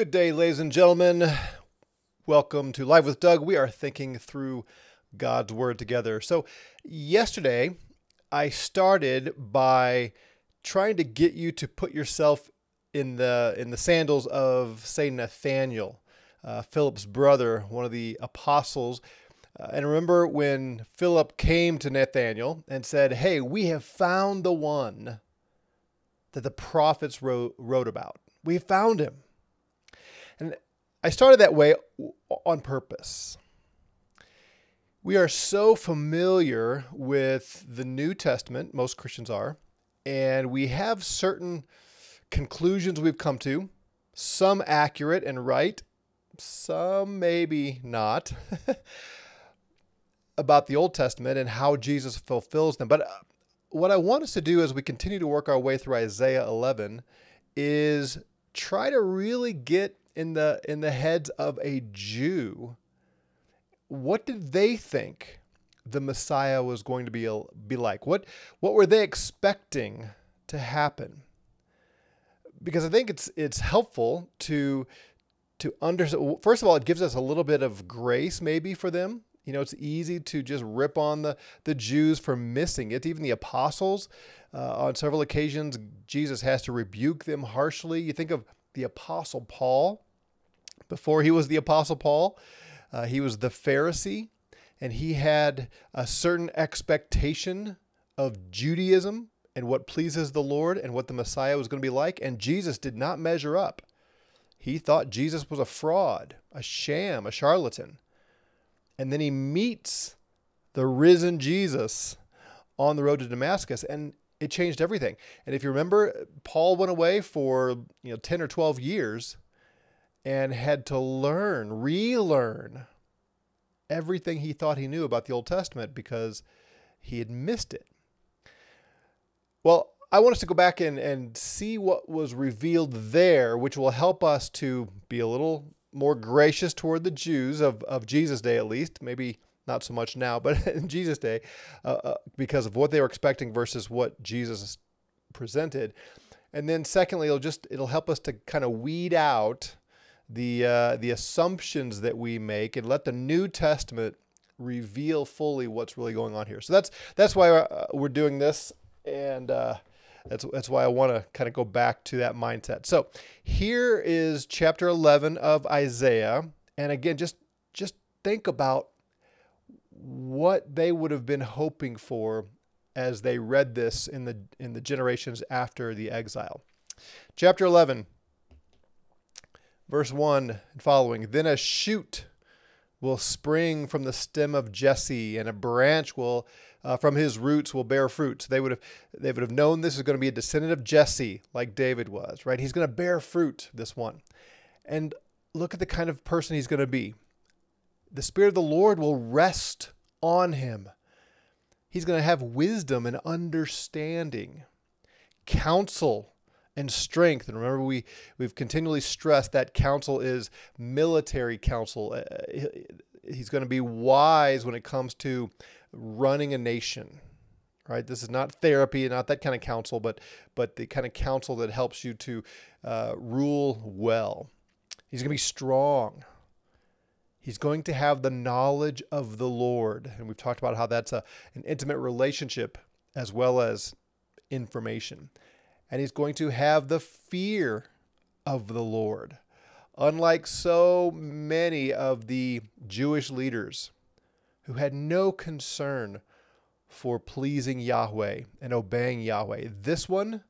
Good day, ladies and gentlemen. Welcome to Live with Doug. We are thinking through God's Word together. So, yesterday I started by trying to get you to put yourself in the in the sandals of say Nathaniel, uh, Philip's brother, one of the apostles. Uh, and remember when Philip came to Nathaniel and said, "Hey, we have found the one that the prophets wrote, wrote about. We found him." I started that way on purpose. We are so familiar with the New Testament, most Christians are, and we have certain conclusions we've come to, some accurate and right, some maybe not, about the Old Testament and how Jesus fulfills them. But uh, what I want us to do as we continue to work our way through Isaiah 11 is try to really get in the in the heads of a Jew. What did they think the Messiah was going to be be like? What what were they expecting to happen? Because I think it's it's helpful to to understand. First of all, it gives us a little bit of grace, maybe for them. You know, it's easy to just rip on the the Jews for missing it. Even the apostles, uh, on several occasions, Jesus has to rebuke them harshly. You think of the Apostle Paul. Before he was the Apostle Paul, uh, he was the Pharisee, and he had a certain expectation of Judaism and what pleases the Lord and what the Messiah was going to be like. And Jesus did not measure up. He thought Jesus was a fraud, a sham, a charlatan. And then he meets the risen Jesus on the road to Damascus, and it changed everything. And if you remember, Paul went away for you know 10 or 12 years and had to learn, relearn everything he thought he knew about the Old Testament because he had missed it. Well, I want us to go back and, and see what was revealed there, which will help us to be a little more gracious toward the Jews of, of Jesus' day, at least. Maybe not so much now, but in Jesus' day, uh, uh, because of what they were expecting versus what Jesus presented. And then, secondly, it'll just it'll help us to kind of weed out the uh, the assumptions that we make and let the New Testament reveal fully what's really going on here. So that's that's why uh, we're doing this, and uh, that's that's why I want to kind of go back to that mindset. So here is chapter 11 of Isaiah, and again, just just think about what they would have been hoping for as they read this in the in the generations after the exile. Chapter 11 verse 1 and following Then a shoot will spring from the stem of Jesse, and a branch will uh, from his roots will bear fruit. So they would have they would have known this is going to be a descendant of Jesse, like David was, right? He's going to bear fruit. This one, and look at the kind of person he's going to be. The Spirit of the Lord will rest on him. He's going to have wisdom and understanding, counsel and strength. And remember, we, we've continually stressed that counsel is military counsel. Uh, he's going to be wise when it comes to running a nation. Right, this is not therapy, not that kind of counsel, but but the kind of counsel that helps you to uh, rule well. He's going to be strong. He's going to have the knowledge of the Lord, and we've talked about how that's a an intimate relationship as well as information and he's going to have the fear of the Lord. Unlike so many of the Jewish leaders who had no concern for pleasing Yahweh and obeying Yahweh, this one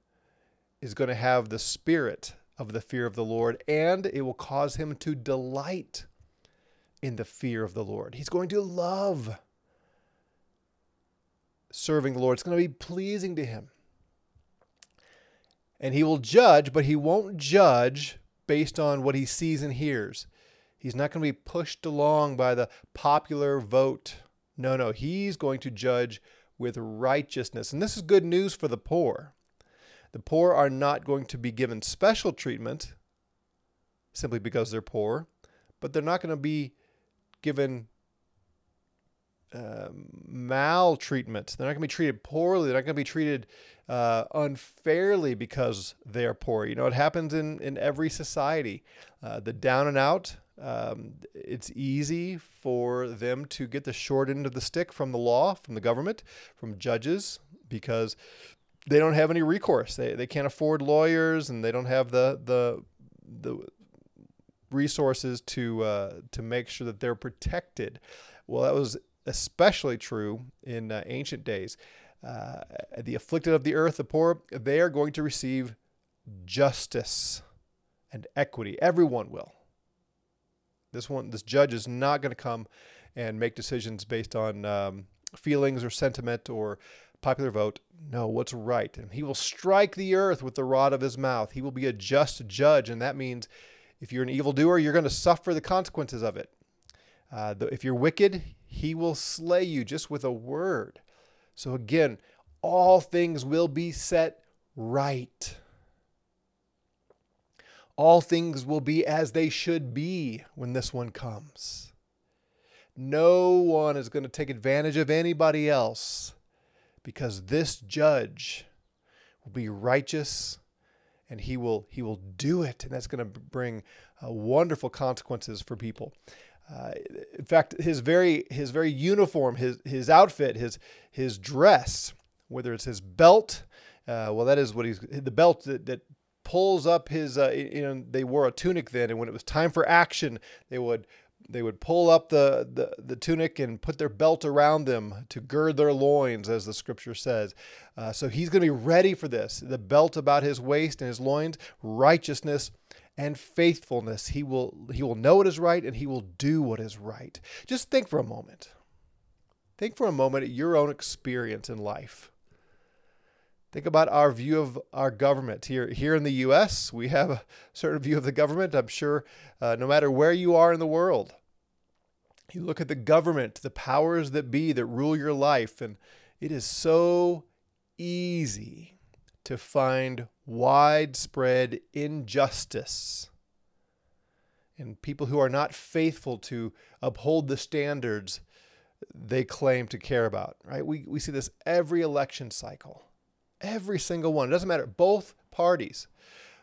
is going to have the spirit of the fear of the Lord, and it will cause him to delight in the fear of the Lord. He's going to love serving the Lord, it's going to be pleasing to him and he will judge, but he won't judge based on what he sees and hears. He's not going to be pushed along by the popular vote. No, no, he's going to judge with righteousness. And this is good news for the poor. The poor are not going to be given special treatment simply because they're poor, but they're not going to be given um, maltreatment. They're not going to be treated poorly. They're not going to be treated uh, unfairly because they are poor. You know, it happens in, in every society. Uh, the down and out, um, it's easy for them to get the short end of the stick from the law, from the government, from judges, because they don't have any recourse. They, they can't afford lawyers and they don't have the, the, the resources to, uh, to make sure that they're protected. Well, that was especially true in uh, ancient days. Uh, the afflicted of the earth, the poor, they are going to receive justice and equity. Everyone will. This one, this judge is not going to come and make decisions based on um, feelings or sentiment or popular vote. No, what's right. And he will strike the earth with the rod of his mouth. He will be a just judge. And that means if you're an evildoer, you're going to suffer the consequences of it. Uh, if you're wicked, he will slay you just with a word. So again, all things will be set right. All things will be as they should be when this one comes. No one is going to take advantage of anybody else because this judge will be righteous and he will he will do it and that's going to bring uh, wonderful consequences for people uh, in fact, his very his very uniform, his his outfit, his his dress, whether it's his belt, uh, well, that is what he's the belt that, that pulls up his. Uh, you know, they wore a tunic then, and when it was time for action, they would they would pull up the, the, the tunic and put their belt around them to gird their loins, as the scripture says. Uh, so he's going to be ready for this. The belt about his waist and his loins, righteousness and faithfulness. He will, he will know what is right and he will do what is right. Just think for a moment. Think for a moment at your own experience in life. Think about our view of our government here. Here in the U.S., we have a certain view of the government. I'm sure uh, no matter where you are in the world, you look at the government, the powers that be that rule your life, and it is so easy to find widespread injustice and people who are not faithful to uphold the standards they claim to care about, right? We, we see this every election cycle, every single one. It doesn't matter, both parties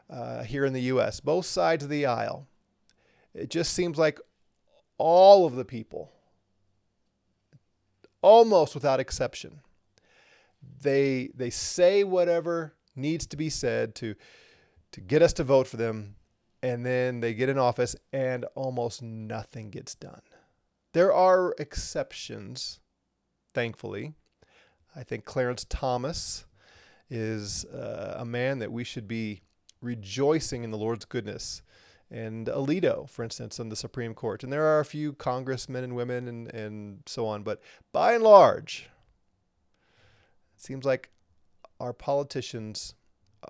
uh, here in the U.S., both sides of the aisle. It just seems like all of the people, almost without exception, they they say whatever needs to be said to to get us to vote for them and then they get in office and almost nothing gets done. There are exceptions, thankfully. I think Clarence Thomas is uh, a man that we should be rejoicing in the Lord's goodness. And Alito, for instance, in the Supreme Court. And there are a few congressmen and women and, and so on. But by and large, it seems like our politicians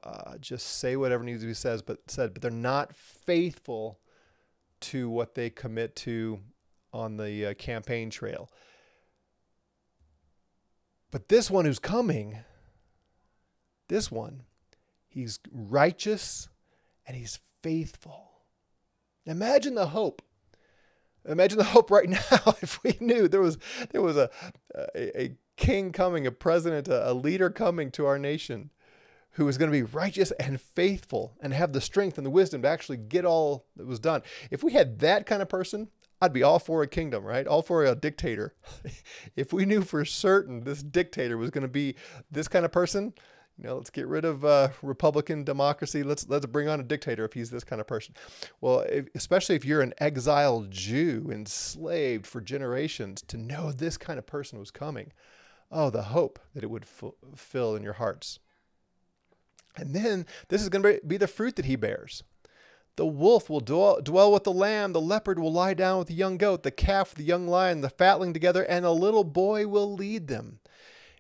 uh, just say whatever needs to be said, but said, but they're not faithful to what they commit to on the uh, campaign trail. But this one who's coming, this one, he's righteous and he's faithful. Imagine the hope. Imagine the hope right now if we knew there was there was a a, a king coming, a president, a, a leader coming to our nation who is going to be righteous and faithful and have the strength and the wisdom to actually get all that was done. If we had that kind of person, I'd be all for a kingdom, right? All for a dictator. if we knew for certain this dictator was going to be this kind of person, you know, let's get rid of uh, Republican democracy. Let's let's bring on a dictator if he's this kind of person. Well, if, especially if you're an exiled Jew enslaved for generations, to know this kind of person was coming, oh, the hope that it would fill in your hearts. And then this is going to be the fruit that he bears. The wolf will dwell, dwell, with the lamb, the leopard will lie down with the young goat, the calf the young lion, the fatling together, and a little boy will lead them.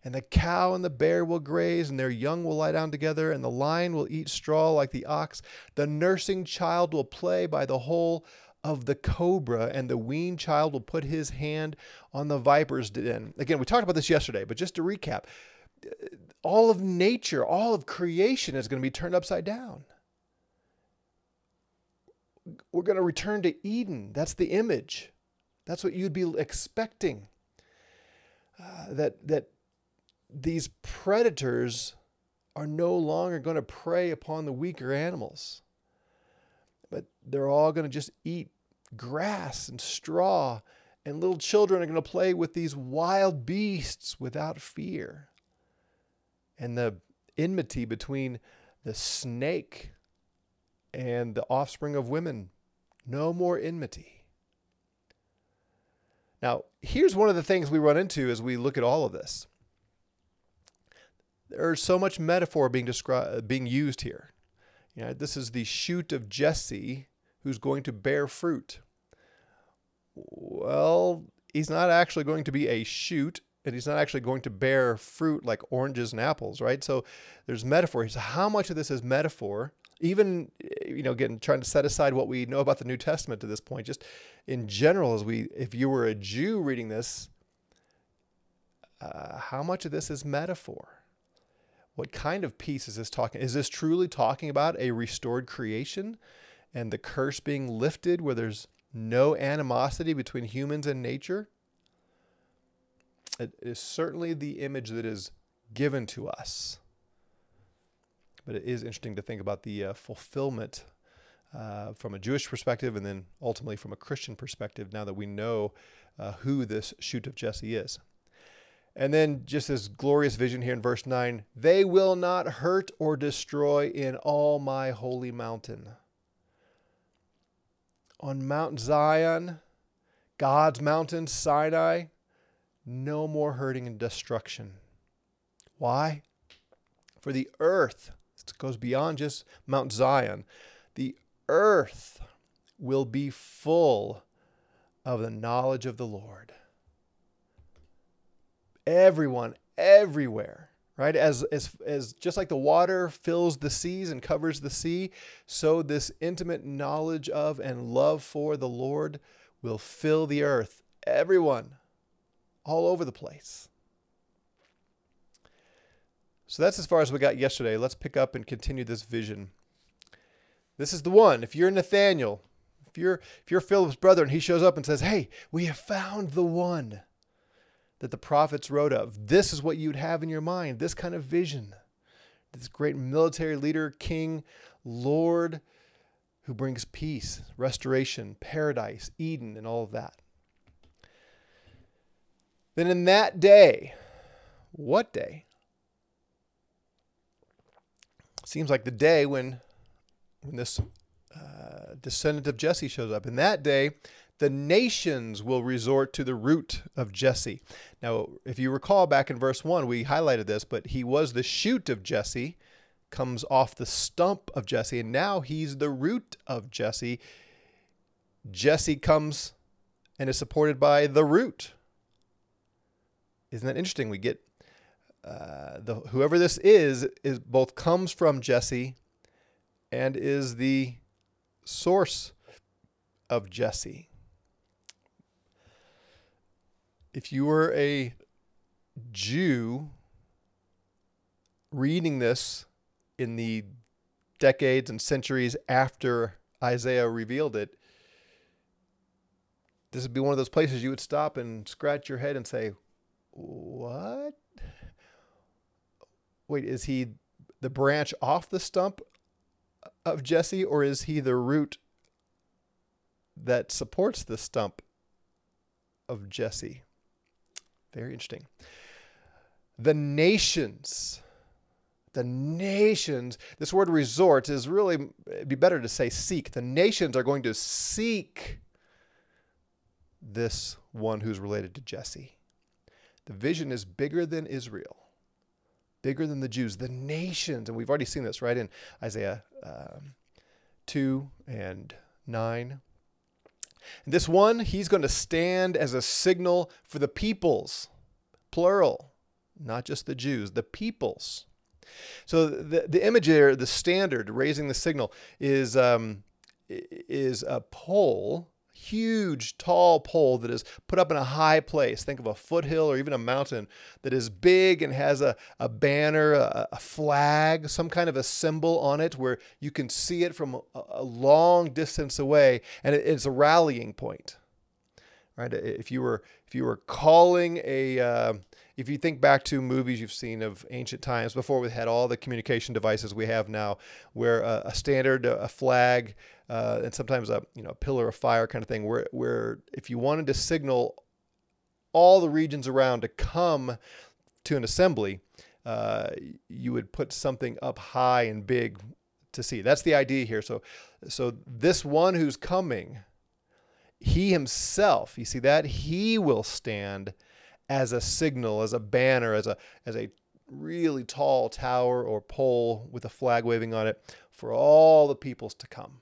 And the cow and the bear will graze, and their young will lie down together, and the lion will eat straw like the ox. The nursing child will play by the hole of the cobra, and the weaned child will put his hand on the viper's den. Again, we talked about this yesterday, but just to recap, all of nature, all of creation is going to be turned upside down. We're going to return to Eden. That's the image. That's what you'd be expecting. uh, that that these predators are no longer going to prey upon the weaker animals, but they're all going to just eat grass and straw, and little children are going to play with these wild beasts without fear. And the enmity between the snake and the offspring of women, no more enmity. Now, here's one of the things we run into as we look at all of this. There's so much metaphor being described, being used here. You know, this is the shoot of Jesse who's going to bear fruit. Well, he's not actually going to be a shoot, and he's not actually going to bear fruit like oranges and apples, right? So there's metaphor. So how much of this is metaphor? Even you know, again, trying to set aside what we know about the New Testament to this point, just in general, as we, if you were a Jew reading this, uh, how much of this is metaphor? What kind of peace is this talking? Is this truly talking about a restored creation and the curse being lifted where there's no animosity between humans and nature? It is certainly the image that is given to us. But it is interesting to think about the uh, fulfillment uh, from a Jewish perspective and then ultimately from a Christian perspective now that we know uh, who this shoot of Jesse is. And then just this glorious vision here in verse 9 they will not hurt or destroy in all my holy mountain. On Mount Zion, God's mountain, Sinai, no more hurting and destruction. Why? For the earth, it goes beyond just Mount Zion, the earth will be full of the knowledge of the Lord everyone, everywhere, right? As, as, as just like the water fills the seas and covers the sea, so this intimate knowledge of and love for the Lord will fill the earth. Everyone, all over the place. So that's as far as we got yesterday. Let's pick up and continue this vision. This is the one. If you're Nathaniel, if you're if you're Philip's brother and he shows up and says, "Hey, we have found the one." That the prophets wrote of. This is what you'd have in your mind, this kind of vision. This great military leader, king, Lord, who brings peace, restoration, paradise, Eden, and all of that. Then in that day, what day? Seems like the day when, when this uh, descendant of Jesse shows up. In that day, the nations will resort to the root of Jesse. Now, if you recall back in verse 1, we highlighted this, but he was the shoot of Jesse, comes off the stump of Jesse, and now he's the root of Jesse. Jesse comes and is supported by the root. Isn't that interesting? We get uh, the whoever this is is both comes from Jesse and is the source of Jesse if you were a Jew reading this in the decades and centuries after Isaiah revealed it, this would be one of those places you would stop and scratch your head and say, What? Wait, is he the branch off the stump of Jesse, or is he the root that supports the stump of Jesse? Very interesting. The nations, the nations, this word resort is really, be better to say seek. The nations are going to seek this one who's related to Jesse. The vision is bigger than Israel, bigger than the Jews, the nations. And we've already seen this, right, in Isaiah um, 2 and 9. This one, he's going to stand as a signal for the peoples, plural, not just the Jews, the peoples. So the, the image there, the standard, raising the signal, is, um, is a pole huge, tall pole that is put up in a high place. Think of a foothill or even a mountain that is big and has a, a banner, a, a flag, some kind of a symbol on it where you can see it from a, a long distance away. And it, it's a rallying point, right? If you were if you were calling a uh, if you think back to movies you've seen of ancient times before we had all the communication devices we have now, where a, a standard, a flag, uh, and sometimes a you know a pillar of fire kind of thing, where where if you wanted to signal all the regions around to come to an assembly, uh, you would put something up high and big to see. That's the idea here. So, so this one who's coming, he himself, you see that he will stand as a signal, as a banner, as a as a really tall tower or pole with a flag waving on it for all the peoples to come.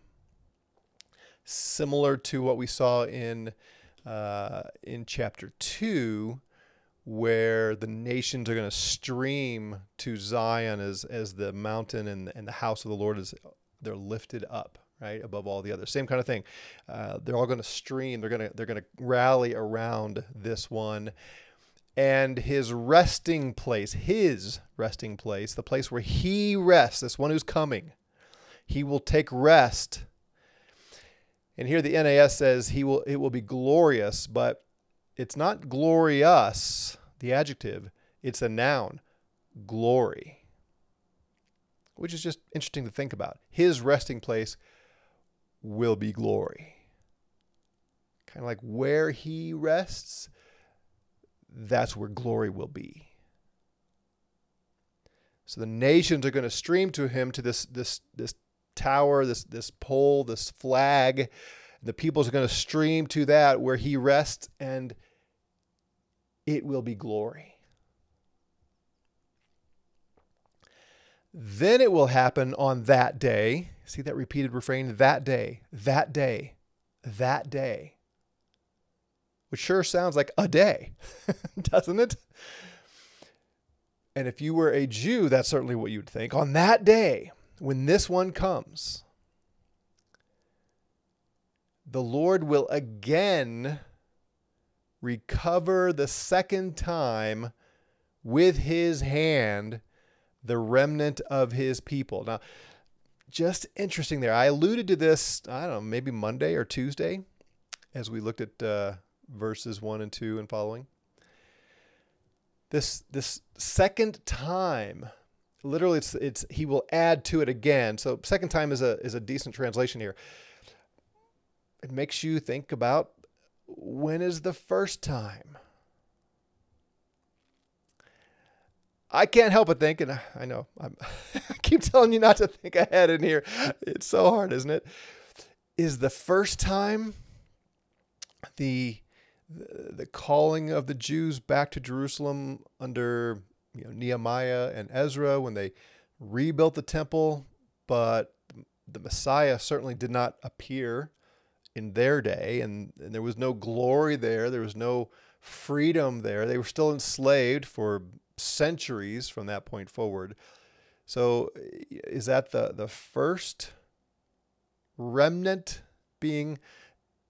Similar to what we saw in uh, in chapter two, where the nations are going to stream to Zion as as the mountain and and the house of the Lord is they're lifted up right above all the others. Same kind of thing. Uh, they're all going to stream. They're going to they're going to rally around this one and his resting place, his resting place, the place where he rests, this one who's coming, he will take rest. And here the NAS says he will it will be glorious, but it's not glorious, the adjective, it's a noun, glory. Which is just interesting to think about. His resting place will be glory. Kind of like where he rests, that's where glory will be. So the nations are going to stream to him to this this this tower, this this pole, this flag. The peoples are going to stream to that where he rests, and it will be glory. Then it will happen on that day. See that repeated refrain? That day, that day, that day which sure sounds like a day, doesn't it? And if you were a Jew, that's certainly what you'd think. On that day, when this one comes, the Lord will again recover the second time with his hand the remnant of his people. Now, just interesting there. I alluded to this, I don't know, maybe Monday or Tuesday as we looked at uh, verses 1 and 2 and following. This this second time literally it's it's he will add to it again. So second time is a is a decent translation here. It makes you think about when is the first time? I can't help but think, and I know I'm, I keep telling you not to think ahead in here. It's so hard, isn't it? Is the first time the the, calling of the Jews back to Jerusalem under you know, Nehemiah and Ezra when they rebuilt the temple, but the Messiah certainly did not appear in their day, and, and there was no glory there. There was no freedom there. They were still enslaved for centuries from that point forward. So, is that the the first remnant being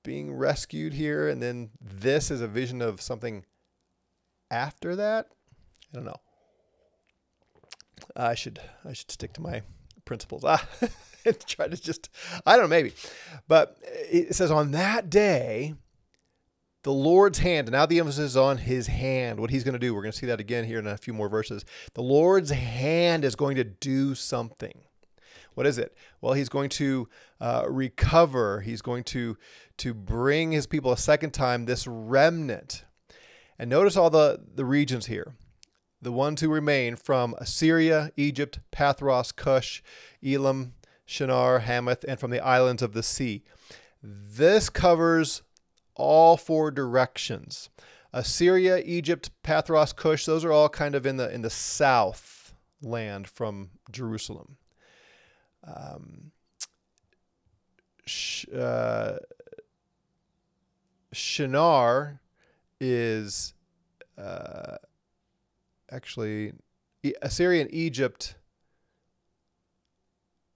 being rescued here, and then this is a vision of something after that. I don't know. I should I should stick to my principles. Ah, try to just I don't know maybe, but it says on that day, the Lord's hand. And now the emphasis is on His hand. What He's going to do. We're going to see that again here in a few more verses. The Lord's hand is going to do something. What is it? Well, he's going to uh, recover. He's going to to bring his people a second time. This remnant, and notice all the the regions here. The ones who remain from Assyria, Egypt, Pathros, Cush, Elam, Shinar, Hamath, and from the islands of the sea. This covers all four directions. Assyria, Egypt, Pathros, Cush, those are all kind of in the in the south land from Jerusalem um, sh- uh, Shinar is uh, actually Assyrian Egypt.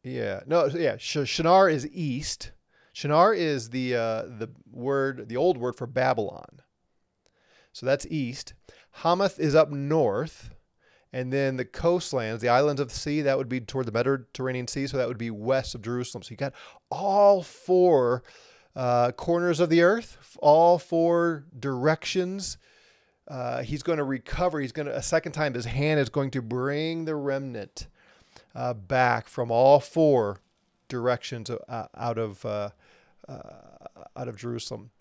Yeah, no, yeah. Shinar is east. Shinar is the uh, the word, the old word for Babylon. So that's east. Hamath is up north. And then the coastlands, the islands of the sea, that would be toward the Mediterranean Sea. So that would be west of Jerusalem. So you got all four uh, corners of the earth, all four directions. Uh, he's going to recover. He's going to, a second time, his hand is going to bring the remnant uh, back from all four directions uh, out of, uh, uh, out of Jerusalem.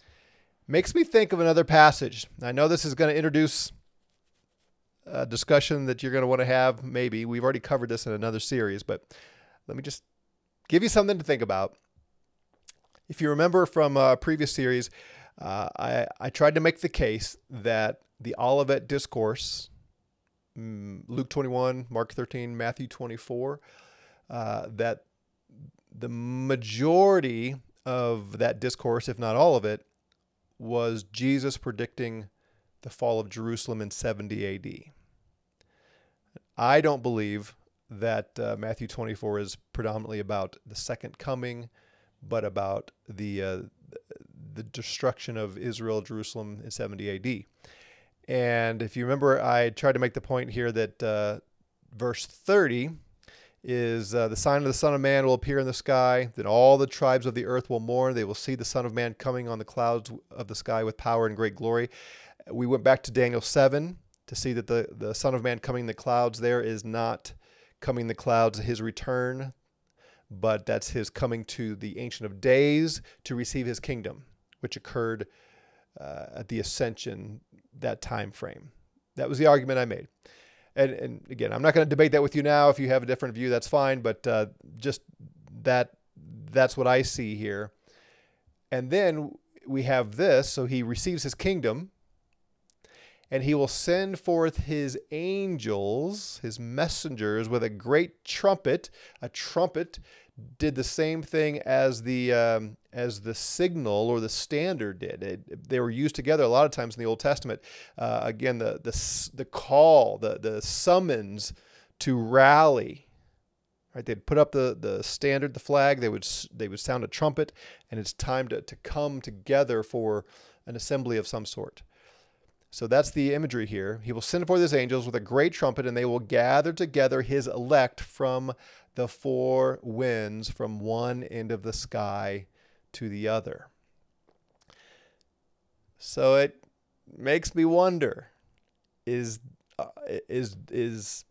Makes me think of another passage. I know this is going to introduce a discussion that you're going to want to have, maybe. We've already covered this in another series, but let me just give you something to think about. If you remember from a previous series, uh, I, I tried to make the case that the Olivet Discourse, mm, Luke 21, Mark 13, Matthew 24, uh, that the majority of that discourse, if not all of it, was Jesus predicting the fall of Jerusalem in 70 AD. I don't believe that uh, Matthew 24 is predominantly about the second coming, but about the uh, the destruction of Israel, Jerusalem in 70 AD. And if you remember, I tried to make the point here that uh, verse 30 is uh, the sign of the Son of Man will appear in the sky. Then all the tribes of the earth will mourn. They will see the Son of Man coming on the clouds of the sky with power and great glory. We went back to Daniel 7 to see that the, the Son of Man coming in the clouds there is not coming in the clouds, his return, but that's his coming to the Ancient of Days to receive his kingdom, which occurred uh, at the ascension, that time frame. That was the argument I made. And, and again, I'm not going to debate that with you now. If you have a different view, that's fine. But uh, just that that's what I see here. And then we have this. So he receives his kingdom and he will send forth his angels, his messengers, with a great trumpet. A trumpet did the same thing as the um, as the signal or the standard did. It, they were used together a lot of times in the Old Testament. Uh, again, the the the call, the the summons to rally. Right, they'd put up the, the standard, the flag. They would they would sound a trumpet, and it's time to, to come together for an assembly of some sort. So that's the imagery here. He will send forth his angels with a great trumpet, and they will gather together his elect from the four winds, from one end of the sky to the other. So it makes me wonder is uh, is is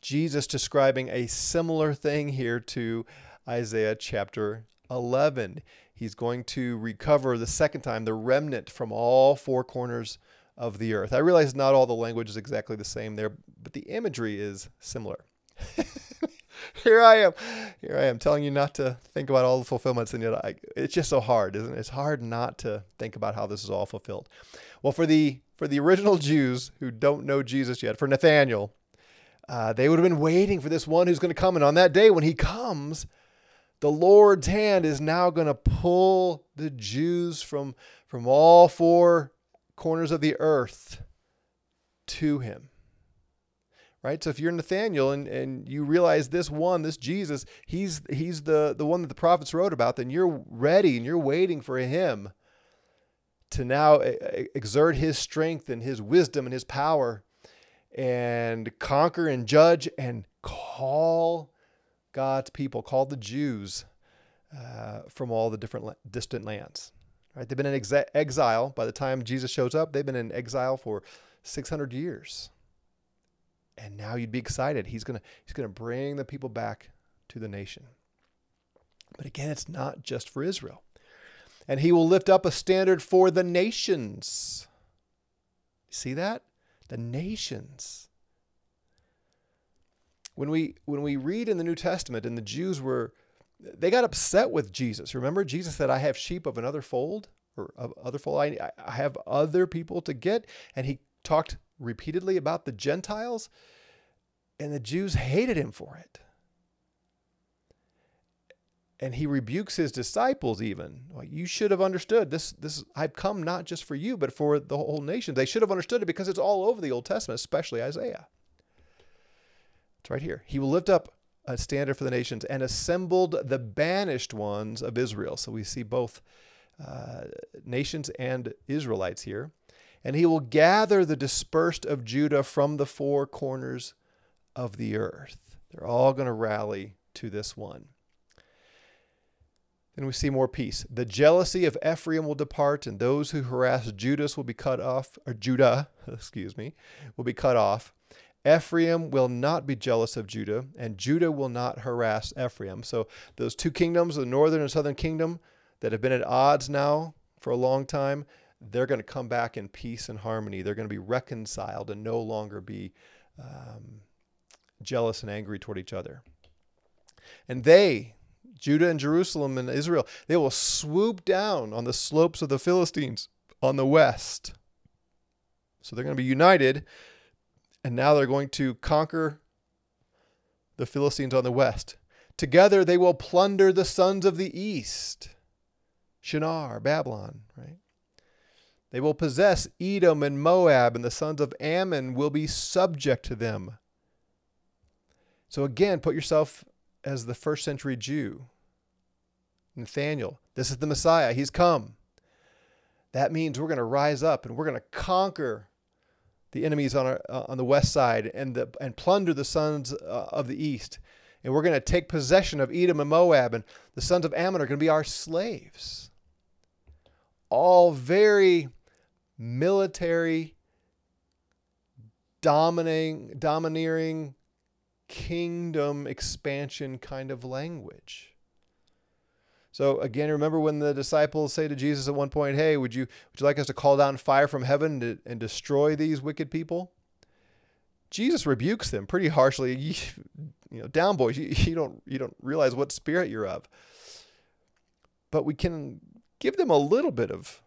Jesus describing a similar thing here to Isaiah chapter 11? He's going to recover the second time the remnant from all four corners of the earth. I realize not all the language is exactly the same there, but the imagery is similar. here I am. Here I am telling you not to think about all the fulfillments, and yet I, it's just so hard, isn't it? It's hard not to think about how this is all fulfilled. Well, for the for the original Jews who don't know Jesus yet, for Nathaniel, uh, they would have been waiting for this one who's going to come, and on that day when he comes, the Lord's hand is now going to pull the Jews from, from all four corners of the earth to him. Right? So if you're Nathaniel and, and you realize this one, this Jesus, he's he's the, the one that the prophets wrote about, then you're ready and you're waiting for him to now exert his strength and his wisdom and his power and conquer and judge and call God's people, called the Jews, uh, from all the different distant lands. Right? They've been in exa- exile. By the time Jesus shows up, they've been in exile for 600 years. And now you'd be excited. He's gonna he's gonna bring the people back to the nation. But again, it's not just for Israel. And he will lift up a standard for the nations. See that? The nations when we when we read in the New Testament and the Jews were they got upset with Jesus. Remember Jesus said I have sheep of another fold or of other fold I, I have other people to get and he talked repeatedly about the Gentiles and the Jews hated him for it. And he rebukes his disciples even. Like, you should have understood this this I've come not just for you but for the whole nation. They should have understood it because it's all over the Old Testament, especially Isaiah. It's right here. He will lift up a standard for the nations and assembled the banished ones of Israel. So we see both uh, nations and Israelites here. And he will gather the dispersed of Judah from the four corners of the earth. They're all going to rally to this one. then we see more peace. The jealousy of Ephraim will depart, and those who harass Judas will be cut off, or Judah, excuse me, will be cut off. Ephraim will not be jealous of Judah, and Judah will not harass Ephraim. So those two kingdoms, the northern and southern kingdom, that have been at odds now for a long time, they're going to come back in peace and harmony. They're going to be reconciled and no longer be um, jealous and angry toward each other. And they, Judah and Jerusalem and Israel, they will swoop down on the slopes of the Philistines on the west. So they're going to be united, and now they're going to conquer the Philistines on the west. Together they will plunder the sons of the east. Shinar, Babylon, right? They will possess Edom and Moab, and the sons of Ammon will be subject to them. So again, put yourself as the first century Jew. Nathaniel, this is the Messiah. He's come. That means we're going to rise up and we're going to conquer the enemies on, our, uh, on the west side and, the, and plunder the sons uh, of the east. And we're going to take possession of Edom and Moab, and the sons of Ammon are going to be our slaves. All very military, dominating, domineering, kingdom expansion kind of language. So again, remember when the disciples say to Jesus at one point, "Hey, would you would you like us to call down fire from heaven to, and destroy these wicked people?" Jesus rebukes them pretty harshly. You, you know, down boys, you, you don't you don't realize what spirit you're of. But we can give them a little bit of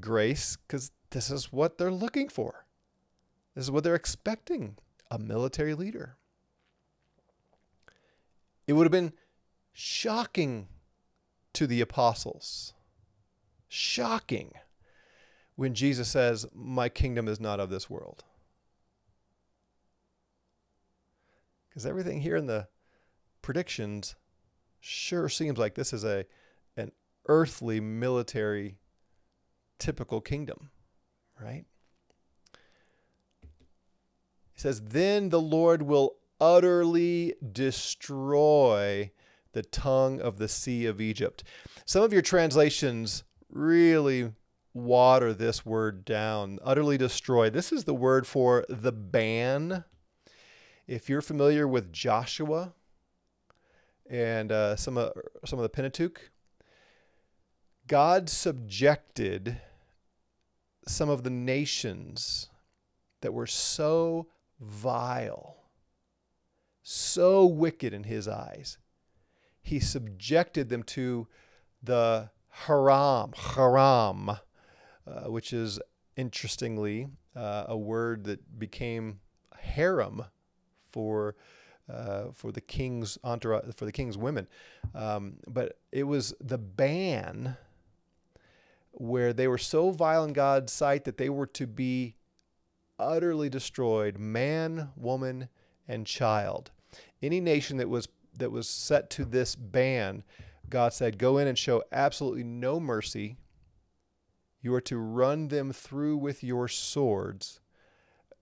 grace because this is what they're looking for. This is what they're expecting a military leader. It would have been shocking to the apostles, shocking when Jesus says, My kingdom is not of this world. Because everything here in the predictions sure seems like this is a an earthly military typical kingdom, right? He says, Then the Lord will utterly destroy the tongue of the sea of Egypt. Some of your translations really water this word down. Utterly destroy. This is the word for the ban. If you're familiar with Joshua and uh, some of some of the Pentateuch, God subjected some of the nations that were so vile, so wicked in his eyes. He subjected them to the haram, haram, uh, which is interestingly uh, a word that became harem for uh, for the king's entourage, for the king's women. Um, but it was the ban where they were so vile in God's sight that they were to be utterly destroyed, man, woman, and child. Any nation that was that was set to this ban, God said, go in and show absolutely no mercy. You are to run them through with your swords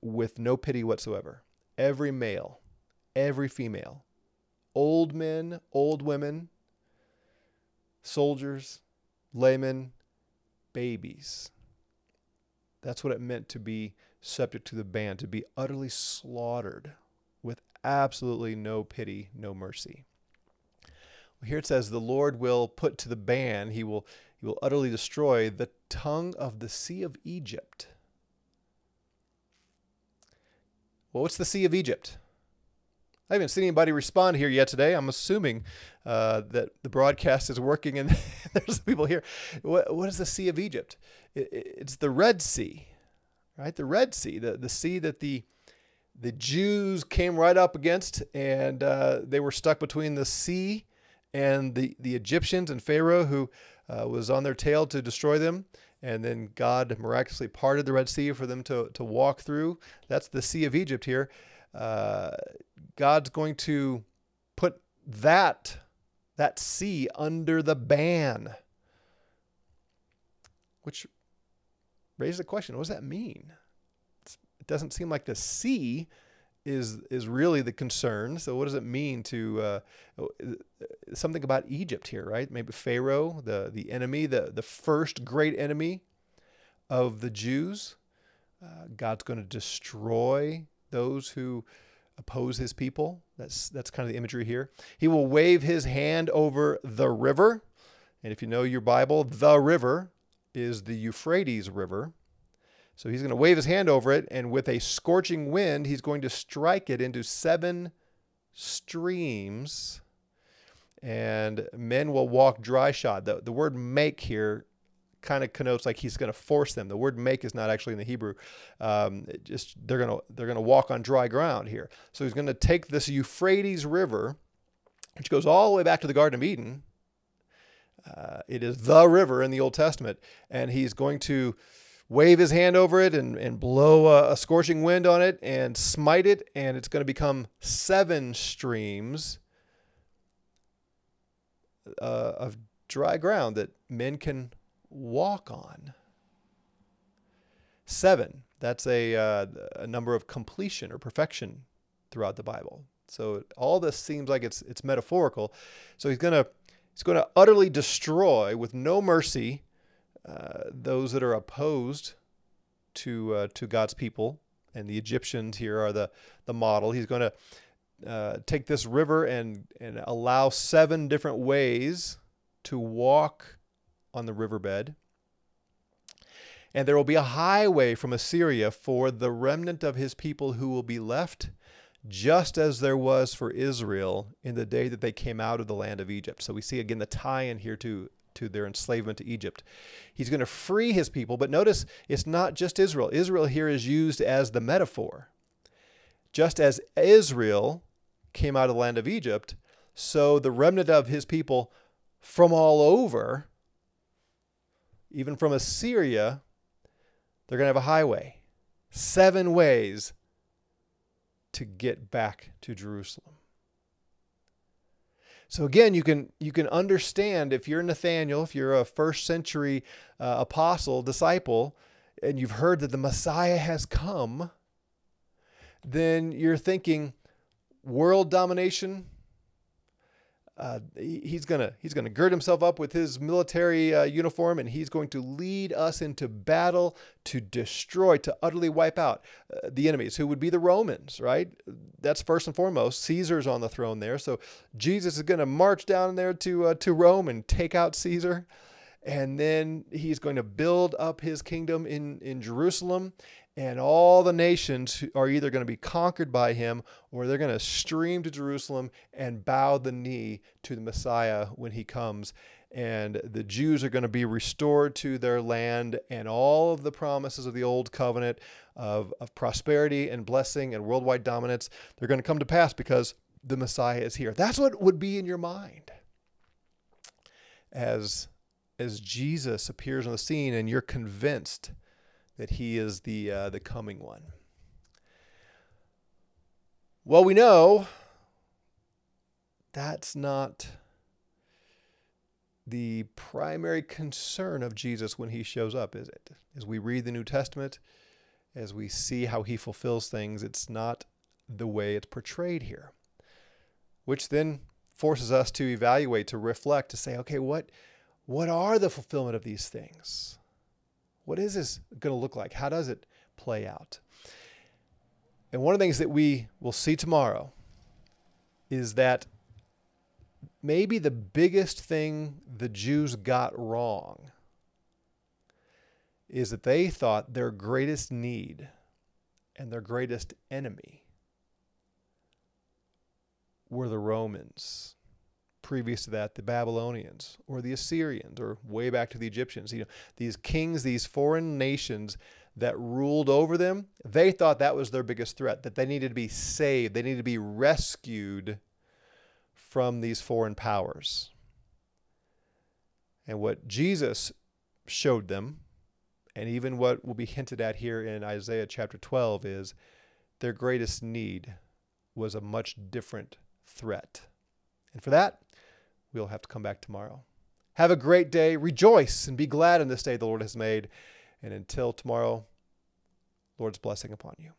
with no pity whatsoever. Every male, every female, old men, old women, soldiers, laymen, babies. That's what it meant to be subject to the ban, to be utterly slaughtered absolutely no pity, no mercy. Here it says, The Lord will put to the ban, he will, he will utterly destroy the tongue of the Sea of Egypt. Well, what's the Sea of Egypt? I haven't seen anybody respond here yet today. I'm assuming uh, that the broadcast is working and there's people here. What, what is the Sea of Egypt? It, it's the Red Sea, right? The Red Sea, the, the sea that the the Jews came right up against, and uh, they were stuck between the sea and the, the Egyptians and Pharaoh, who uh, was on their tail to destroy them. And then God miraculously parted the Red Sea for them to, to walk through. That's the Sea of Egypt here. Uh, God's going to put that that sea under the ban. Which raises the question, what does that mean? It doesn't seem like the sea is is really the concern. So, what does it mean to uh, something about Egypt here, right? Maybe Pharaoh, the the enemy, the the first great enemy of the Jews. Uh, God's going to destroy those who oppose His people. That's that's kind of the imagery here. He will wave His hand over the river, and if you know your Bible, the river is the Euphrates River. So he's going to wave his hand over it, and with a scorching wind, he's going to strike it into seven streams, and men will walk dry shod. The, the word make here kind of connotes like he's going to force them. The word make is not actually in the Hebrew. Um, just they're going to they're going to walk on dry ground here. So he's going to take this Euphrates River, which goes all the way back to the Garden of Eden. Uh, it is the river in the Old Testament, and he's going to wave his hand over it and, and blow a, a scorching wind on it and smite it, and it's going to become seven streams uh, of dry ground that men can walk on. Seven. That's a, uh, a number of completion or perfection throughout the Bible. So all this seems like it's it's metaphorical. So he's gonna he's going to utterly destroy with no mercy uh, those that are opposed to uh, to God's people, and the Egyptians here are the the model. He's going to uh, take this river and and allow seven different ways to walk on the riverbed. And there will be a highway from Assyria for the remnant of his people who will be left, just as there was for Israel in the day that they came out of the land of Egypt. So we see again the tie in here to to their enslavement to Egypt. He's going to free his people, but notice it's not just Israel. Israel here is used as the metaphor. Just as Israel came out of the land of Egypt, so the remnant of his people from all over, even from Assyria, they're going to have a highway. Seven ways to get back to Jerusalem. So again, you can you can understand if you're Nathaniel, if you're a first century uh, apostle, disciple, and you've heard that the Messiah has come, then you're thinking world domination, uh, he's gonna he's gonna gird himself up with his military uh, uniform and he's going to lead us into battle to destroy to utterly wipe out uh, the enemies who would be the romans right? That's first and foremost. Caesar's on the throne there. So jesus is to march down there to uh, to rome and take out caesar. And then he's going to build up his kingdom in in jerusalem and all the nations are either going to be conquered by him or they're going to stream to Jerusalem and bow the knee to the Messiah when he comes. And the Jews are going to be restored to their land, and all of the promises of the old covenant of, of prosperity and blessing and worldwide dominance, they're going to come to pass because the Messiah is here. That's what would be in your mind as, as Jesus appears on the scene and you're convinced that he is the uh, the coming one. Well, we know that's not the primary concern of Jesus when he shows up, is it? As we read the New Testament, as we see how he fulfills things, it's not the way it's portrayed here. Which then forces us to evaluate, to reflect, to say, okay, what what are the fulfillment of these things? What is this going to look like? How does it play out? And one of the things that we will see tomorrow is that maybe the biggest thing the Jews got wrong is that they thought their greatest need and their greatest enemy were the Romans previous to that the Babylonians or the Assyrians or way back to the Egyptians. You know, these kings, these foreign nations that ruled over them, they thought that was their biggest threat, that they needed to be saved, they needed to be rescued from these foreign powers. And what Jesus showed them, and even what will be hinted at here in Isaiah chapter 12, is their greatest need was a much different threat. And for that, we'll have to come back tomorrow. Have a great day. Rejoice and be glad in this day the Lord has made. And until tomorrow, Lord's blessing upon you.